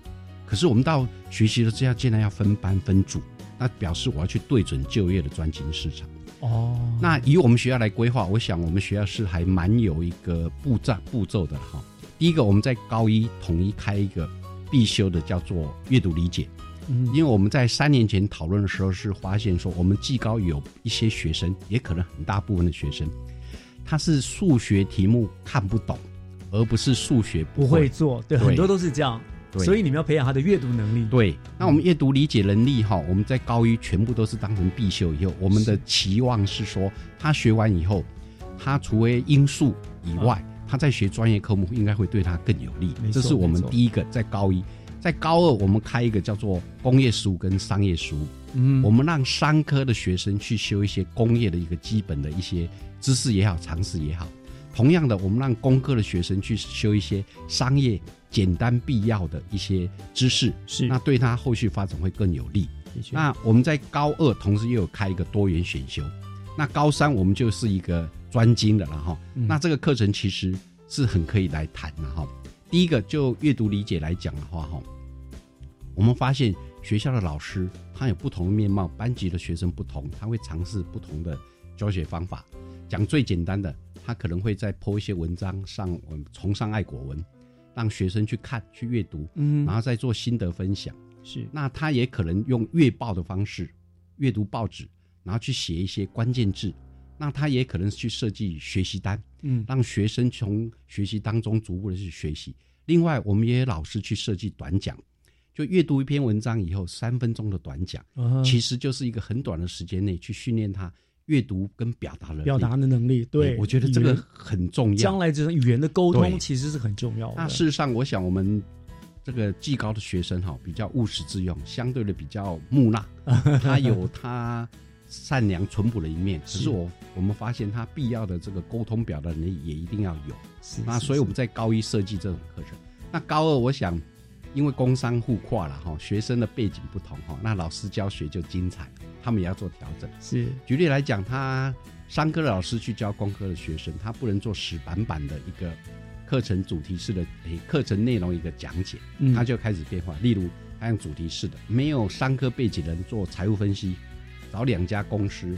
可是我们到学习了之后，竟然要分班分组，那表示我要去对准就业的专精市场。哦，那以我们学校来规划，我想我们学校是还蛮有一个步骤步骤的哈。第一个，我们在高一统一开一个必修的，叫做阅读理解。嗯。因为我们在三年前讨论的时候是发现说，我们技高有一些学生，也可能很大部分的学生，他是数学题目看不懂，而不是数学不会。做，对，很多都是这样。所以你们要培养他的阅读能力。对，那我们阅读理解能力哈，我们在高一全部都是当成必修以后，我们的期望是说，他学完以后，他除了因素以外，他在学专业科目应该会对他更有利这是我们第一个在高一，在高二我们开一个叫做工业实务跟商业实务，嗯我们让商科的学生去修一些工业的一个基本的一些知识也好，常识也好。同样的，我们让工科的学生去修一些商业简单必要的一些知识，是那对他后续发展会更有利。那我们在高二同时又有开一个多元选修，那高三我们就是一个专精的了哈。嗯那这个课程其实是很可以来谈的哈。第一个就阅读理解来讲的话哈，我们发现学校的老师他有不同的面貌，班级的学生不同，他会尝试不同的教学方法。讲最简单的，他可能会再剖一些文章上我们崇尚爱国文，让学生去看去阅读，嗯然后再做心得分享。是，那他也可能用阅报的方式阅读报纸，然后去写一些关键字。那他也可能去设计学习单，嗯让学生从学习当中逐步的去学习。另外，我们也有老师去设计短讲，就阅读一篇文章以后三分钟的短讲，啊其实就是一个很短的时间内去训练他阅读跟表达能力。表达的能力，对，哎我觉得这个很重要。将来这种语言的沟通其实是很重要的。那事实上，我想我们这个技高的学生哈，比较务实自用，相对的比较木讷，<laughs> 他有他善良淳朴的一面。只是是我我们发现他必要的这个沟通表达能力也一定要有。是那是所以我们在高一设计这种课程。那高二，我想因为工商互跨了哈，学生的背景不同哈，那老师教学就精彩，他们也要做调整。是举例来讲，他商科的老师去教工科的学生，他不能做死板板的一个课程主题式的诶课程内容一个讲解，嗯他就开始变化。例如，他用主题式的，没有商科背景的人做财务分析，找两家公司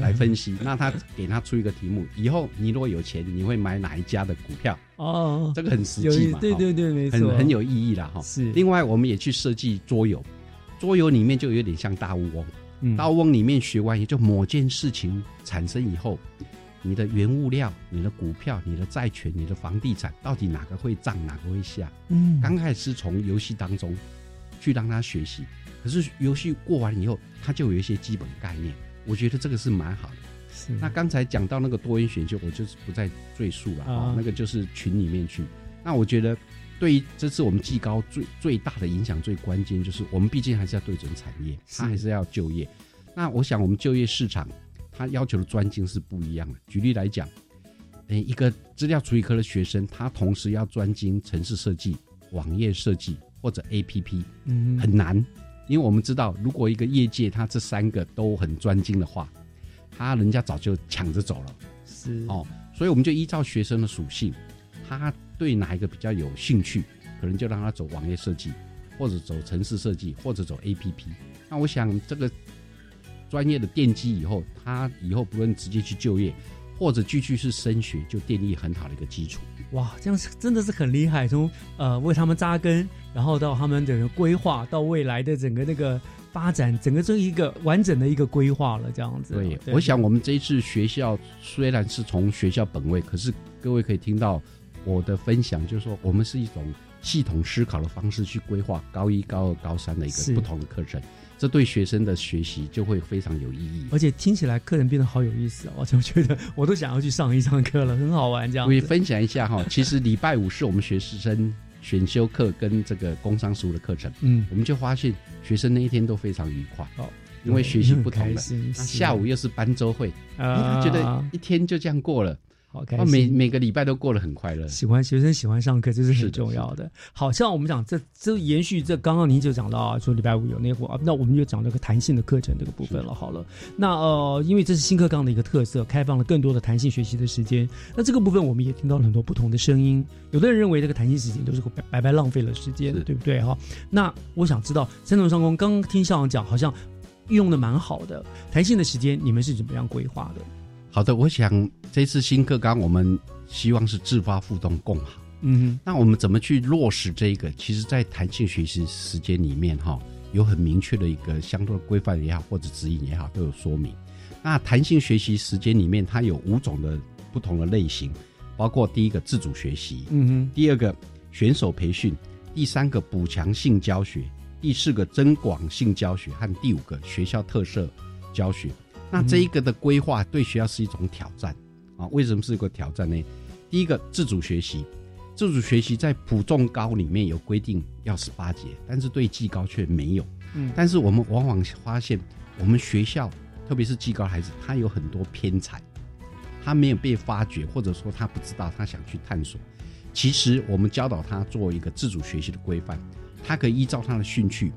来分析，那他给他出一个题目，以后你如果有钱，你会买哪一家的股票？哦，这个很实有际嘛，对对对没错很很有意义啦哈。是另外，我们也去设计桌游，桌游里面就有点像大富翁。嗯大富翁里面学完，也就某件事情产生以后，你的原物料、你的股票、你的债权、你的房地产，到底哪个会涨，哪个会下？嗯刚开始是从游戏当中去让他学习，可是游戏过完以后，他就有一些基本概念。我觉得这个是蛮好的。是那刚才讲到那个多元选修，我就是不再赘述了啊、啊那个就是群里面去。那我觉得，对于这次我们技高最最大的影响，最关键就是我们毕竟还是要对准产业，它还是要就业。那我想我们就业市场，它要求的专精是不一样的。举例来讲，诶，一个资料处理科的学生，他同时要专精城市设计、网页设计或者 APP，嗯很难。因为我们知道，如果一个业界他这三个都很专精的话，他人家早就抢着走了。是哦，所以我们就依照学生的属性，他对哪一个比较有兴趣，可能就让他走网页设计，或者走城市设计，或者走 APP。那我想这个专业的奠基以后，他以后不论直接去就业，或者继续是升学，就奠定很好的一个基础。哇，这样是真的是很厉害，从呃为他们扎根，然后到他们整个规划，到未来的整个那个发展，整个这一个完整的一个规划了，这样子。对，我想我们这一次学校虽然是从学校本位，可是各位可以听到我的分享，就是说我们是一种系统思考的方式去规划高一、高二、高三的一个不同的课程，这对学生的学习就会非常有意义。而且听起来课程变得好有意思哦，<laughs> 我就觉得我都想要去上一上课了，很好玩这样子。我也分享一下哈，<laughs> 其实礼拜五是我们学生选修课跟这个工商书的课程，嗯我们就发现学生那一天都非常愉快哦，因为学习不同的很开心。那下午又是班周会，啊哎他觉得一天就这样过了，好每每个礼拜都过得很快乐。喜欢学生喜欢上课，这是很重要的。好像我们讲这这延续这刚刚您就讲到啊，说礼拜五有那会啊，那我们就讲这个弹性的课程这个部分了。好了，那呃，因为这是新课纲的一个特色，开放了更多的弹性学习的时间。那这个部分我们也听到了很多不同的声音，有的人认为这个弹性时间都是白白白浪费了时间，对不对哈？那我想知道三重上工刚刚听校长讲，好像运用的蛮好的，弹性的时间你们是怎么样规划的？好的，我想这次新课纲我们希望是自发互动共好。嗯哼那我们怎么去落实这一个？其实，在弹性学习时间里面，哈，有很明确的一个相对的规范也好，或者指引也好，都有说明。那弹性学习时间里面，它有五种的不同的类型，包括第一个自主学习，嗯哼，第二个选手培训，第三个补强性教学，第四个增广性教学和第五个学校特色教学。那这一个的规划对学校是一种挑战啊？为什么是一个挑战呢？第一个自主学习，自主学习在普重高里面有规定要十八节，但是对技高却没有。嗯但是我们往往发现，我们学校特别是技高孩子，他有很多偏才，他没有被发掘，或者说他不知道，他想去探索。其实我们教导他做一个自主学习的规范，他可以依照他的兴趣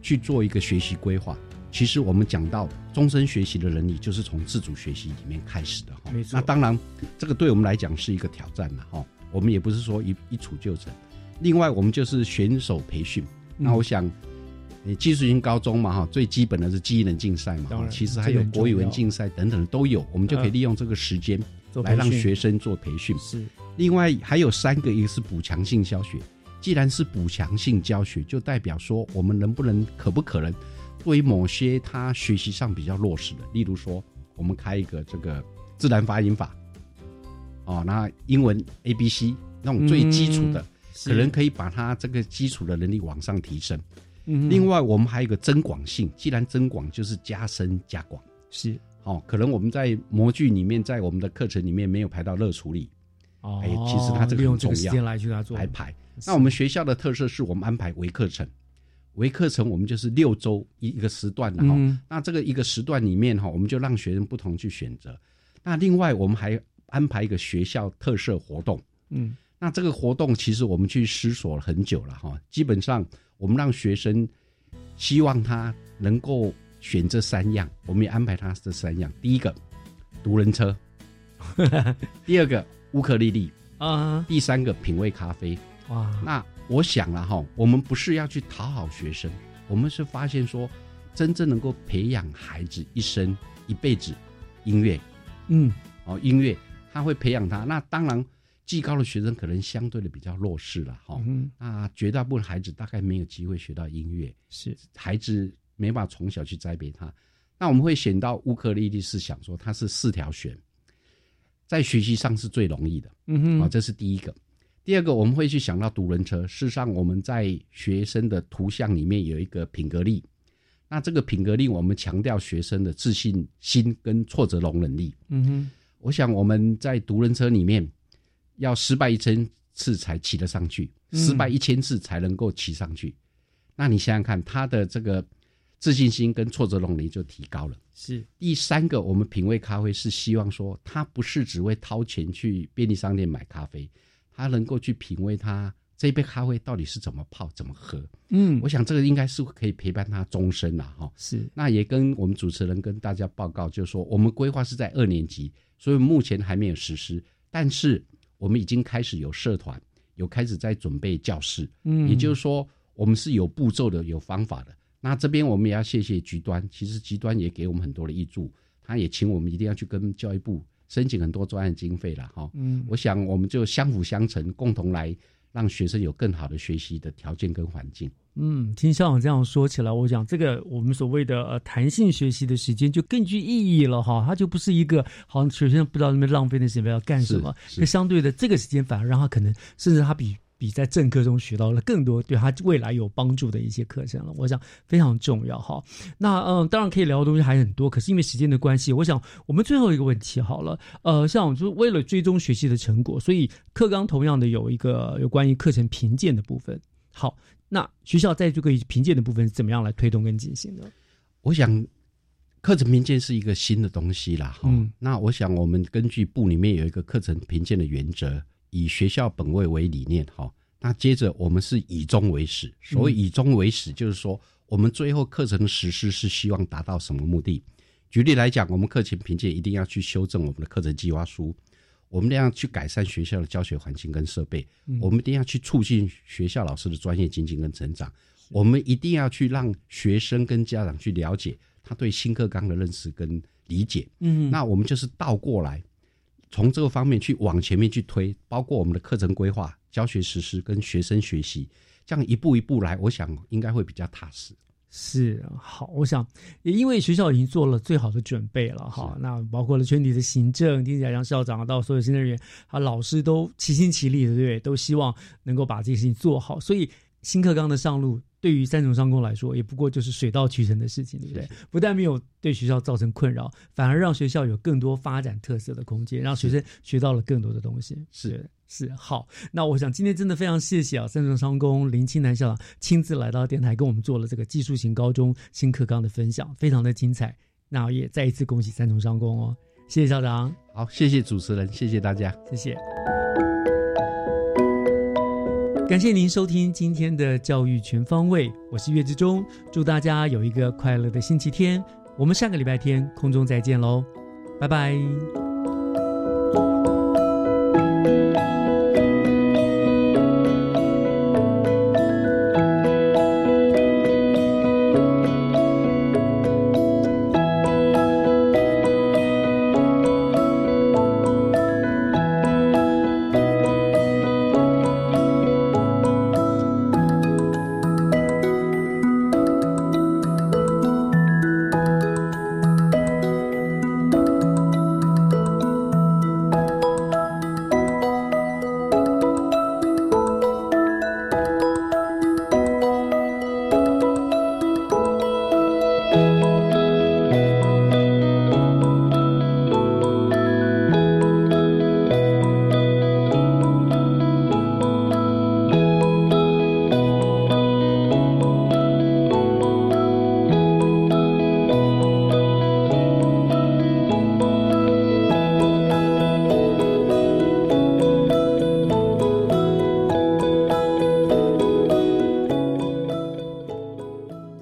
去做一个学习规划。其实我们讲到终身学习的能力，就是从自主学习里面开始的哈。没错那当然，这个对我们来讲是一个挑战了哈。我们也不是说一一蹴就成。另外，我们就是选手培训。那我想，你技术型高中嘛哈，最基本的是技能竞赛嘛其实还有国语文竞赛等等的都有，我们就可以利用这个时间来让学生做培训。是，另外还有三个，一个是补强性教学。既然是补强性教学，就代表说我们能不能可不可能对于某些他学习上比较弱势的，例如说我们开一个这个自然发音法，哦，那英文 A B C 那种最基础的，嗯可能可以把他这个基础的能力往上提升。嗯另外我们还有一个增广性，既然增广就是加深加广，是。哦，可能我们在模具里面，在我们的课程里面没有排到热处理，哦哎，其实它这个很重要，这个时间来去做。来排。那我们学校的特色是我们安排微课程，微课程我们就是六周一一个时段的哈、嗯。那这个一个时段里面哈，我们就让学生不同去选择。那另外我们还安排一个学校特色活动，嗯。那这个活动其实我们去思索了很久了哈，基本上我们让学生希望他能够选这三样，我们也安排他这三样。第一个，独轮车；<laughs> 第二个，乌克丽丽。啊；第三个，品味咖啡。哇，那我想了哈，我们不是要去讨好学生，我们是发现说，真正能够培养孩子一生一辈子音乐，嗯，哦，音乐他会培养他。那当然，技高的学生可能相对的比较弱势了哈。嗯那绝大部分孩子大概没有机会学到音乐，是孩子没办法从小去栽培他。那我们会选到乌克丽丽，是想说它是四条弦，在学习上是最容易的。嗯哼啊、这是第一个。第二个，我们会去想到独轮车。事实上，我们在学生的图像里面有一个品格力。那这个品格力，我们强调学生的自信心跟挫折容忍力。嗯哼，我想我们在独轮车里面，要失败一千次才骑得上去，嗯失败一千次才能够骑上去。那你想想看，他的这个自信心跟挫折容忍力就提高了。是第三个，我们品味咖啡是希望说，他不是只会掏钱去便利商店买咖啡，他能够去品味他这一杯咖啡到底是怎么泡、怎么喝。嗯我想这个应该是可以陪伴他终身了哈。是那也跟我们主持人跟大家报告，就是说我们规划是在二年级，所以目前还没有实施，但是我们已经开始有社团，有开始在准备教室。嗯也就是说我们是有步骤的、有方法的。那这边我们也要谢谢局端，其实局端也给我们很多的益助，他也请我们一定要去跟教育部申请很多专案经费了哈。嗯我想我们就相辅相成，共同来让学生有更好的学习的条件跟环境。嗯，听校长这样说起来，我想这个我们所谓的呃弹性学习的时间就更具意义了哈，它就不是一个好像学生不知道那边浪费的时间要干什么，那相对的这个时间反而让他可能甚至他比比在正课中学到了更多对他未来有帮助的一些课程了，我想非常重要哈。那嗯，当然可以聊的东西还很多，可是因为时间的关系，我想我们最后一个问题好了，呃，像我们说为了追踪学习的成果，所以课纲同样的有一个有关于课程评鉴的部分。好，那学校在这个评鉴的部分是怎么样来推动跟进行呢？我想，课程评鉴是一个新的东西啦，哈、嗯那我想，我们根据部里面有一个课程评鉴的原则，以学校本位为理念，哈。那接着我们是以终为始，所谓以终为始，就是说我们最后课程的实施是希望达到什么目的？举例来讲，我们课前评鉴一定要去修正我们的课程计划书，我们一定要去改善学校的教学环境跟设备，嗯我们一定要去促进学校老师的专业精进跟成长，我们一定要去让学生跟家长去了解他对新课纲的认识跟理解。嗯那我们就是倒过来，从这个方面去往前面去推，包括我们的课程规划、教学实施跟学生学习，这样一步一步来，我想应该会比较踏实。是好，我想也因为学校已经做了最好的准备了哈，那包括了全体的行政，听起来像校长到所有行政人员，啊老师都齐心齐力的，对不对？都希望能够把这个事情做好，所以新课纲的上路。对于三重商工来说，也不过就是水到渠成的事情，对不对？不但没有对学校造成困扰，反而让学校有更多发展特色的空间，让学生学到了更多的东西。是是好，那我想今天真的非常谢谢啊，三重商工林清南校长亲自来到电台，跟我们做了这个技术型高中新课纲的分享，非常的精彩。那也再一次恭喜三重商工哦。谢谢校长。好，谢谢主持人，谢谢大家，谢谢。感谢您收听今天的教育全方位，我是岳志忠，祝大家有一个快乐的星期天。我们下个礼拜天空中再见喽，拜拜。